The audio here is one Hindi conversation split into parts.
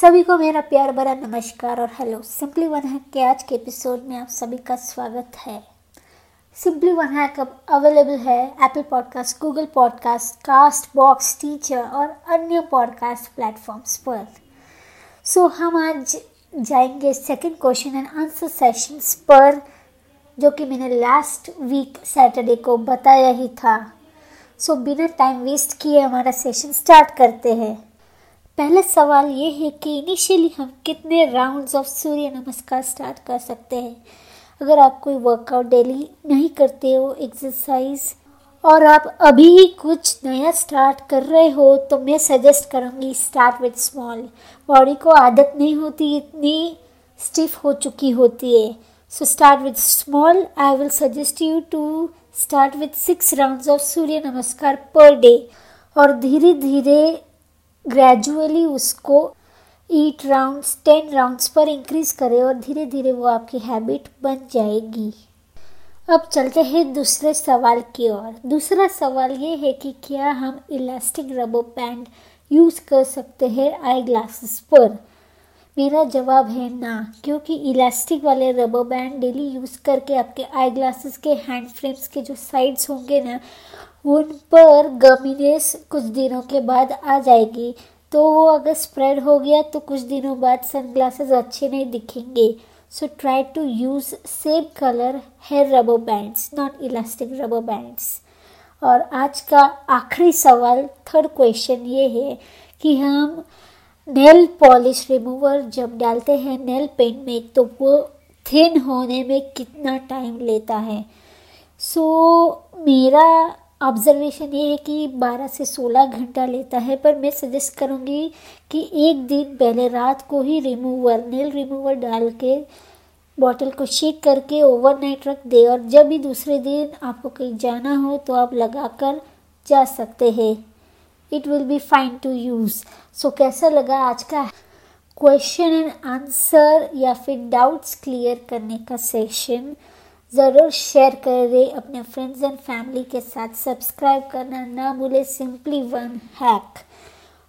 सभी को मेरा प्यार भरा नमस्कार और हेलो। सिंपली वन हैक के आज के एपिसोड में आप सभी का स्वागत है। सिंपली वन हैक अब अवेलेबल है Apple podcast Google podcast Castbox Stitcher और अन्य पॉडकास्ट प्लेटफॉर्म्स पर। सो so, हम आज जाएँगे second question and answer sessions पर जो कि मैंने लास्ट वीक सैटरडे को बताया ही था। सो so, बिना टाइम वेस्ट किए हमारा सेशन स्टार्ट करते हैं। पहला सवाल ये है कि इनिशियली हम कितने राउंड्स ऑफ़ सूर्य नमस्कार स्टार्ट कर सकते हैं? अगर आप कोई वर्कआउट डेली नहीं करते हो एक्सरसाइज और आप अभी ही कुछ नया स्टार्ट कर रहे हो तो मैं सजेस्ट करूँगी स्टार्ट विथ स्मॉल बॉडी को आदत नहीं होती, इतनी स्टिफ हो चुकी होती है। So start with small I will suggest you to start with six rounds of surya namaskar per day और धीरे धीरे ग्रेजुअली उसको एट राउंड्स टेन राउंड्स पर इंक्रीज करें और धीरे धीरे वो आपकी हैबिट बन जाएगी। अब चलते हैं दूसरे सवाल की ओर। दूसरा सवाल ये है कि क्या हम इलास्टिक रबर बैंड यूज़ कर सकते हैं आई ग्लासेस पर? मेरा जवाब है ना, क्योंकि इलास्टिक वाले रबर बैंड डेली यूज़ करके आपके आई ग्लासेस के हैंड फ्रेम्स के जो साइड्स होंगे ना उन पर गमीनेस कुछ दिनों के बाद आ जाएगी। तो वो अगर स्प्रेड हो गया तो कुछ दिनों बाद सनग्लासेस अच्छे नहीं दिखेंगे। So try to use same colour hair rubber bands not elastic rubber bands और आज का आखिरी सवाल थर्ड क्वेश्चन ये है कि हम नेल पॉलिश रिमूवर जब डालते हैं नेल पेंट में तो वो थिन होने में कितना टाइम लेता है? सो so, मेरा ऑब्जर्वेशन ये है कि 12 से 16 घंटा लेता है, पर मैं सजेस्ट करूँगी कि एक दिन पहले रात को ही रिमूवर नेल रिमूवर डाल के बॉटल को शेक करके ओवरनाइट रख दे और जब भी दूसरे दिन आपको कहीं जाना हो तो आप लगा कर जा सकते हैं। It will be fine to use so कैसा लगा आज का क्वेश्चन एंड आंसर या फिर डाउट्स क्लियर करने का सेशन ज़रूर शेयर करें अपने फ्रेंड्स एंड फैमिली के साथ। सब्सक्राइब करना ना भूले सिंपली वन हैक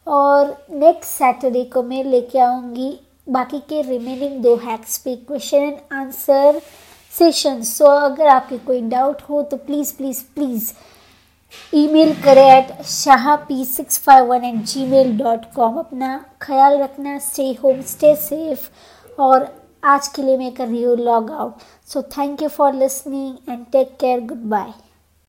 और नेक्स्ट सैटरडे को मैं लेके आऊँगी बाकी के रिमेनिंग दो हैक्स पे question and answer session so अगर आपके कोई डाउट हो तो प्लीज़ प्लीज़ प्लीज़ ईमेल करें at Shah P six five one at Gmail dot com अपना ख्याल रखना स्टे होम स्टे सेफ़ और आज के लिए मैं कर रही हूँ log out so thank you for listening and take care good bye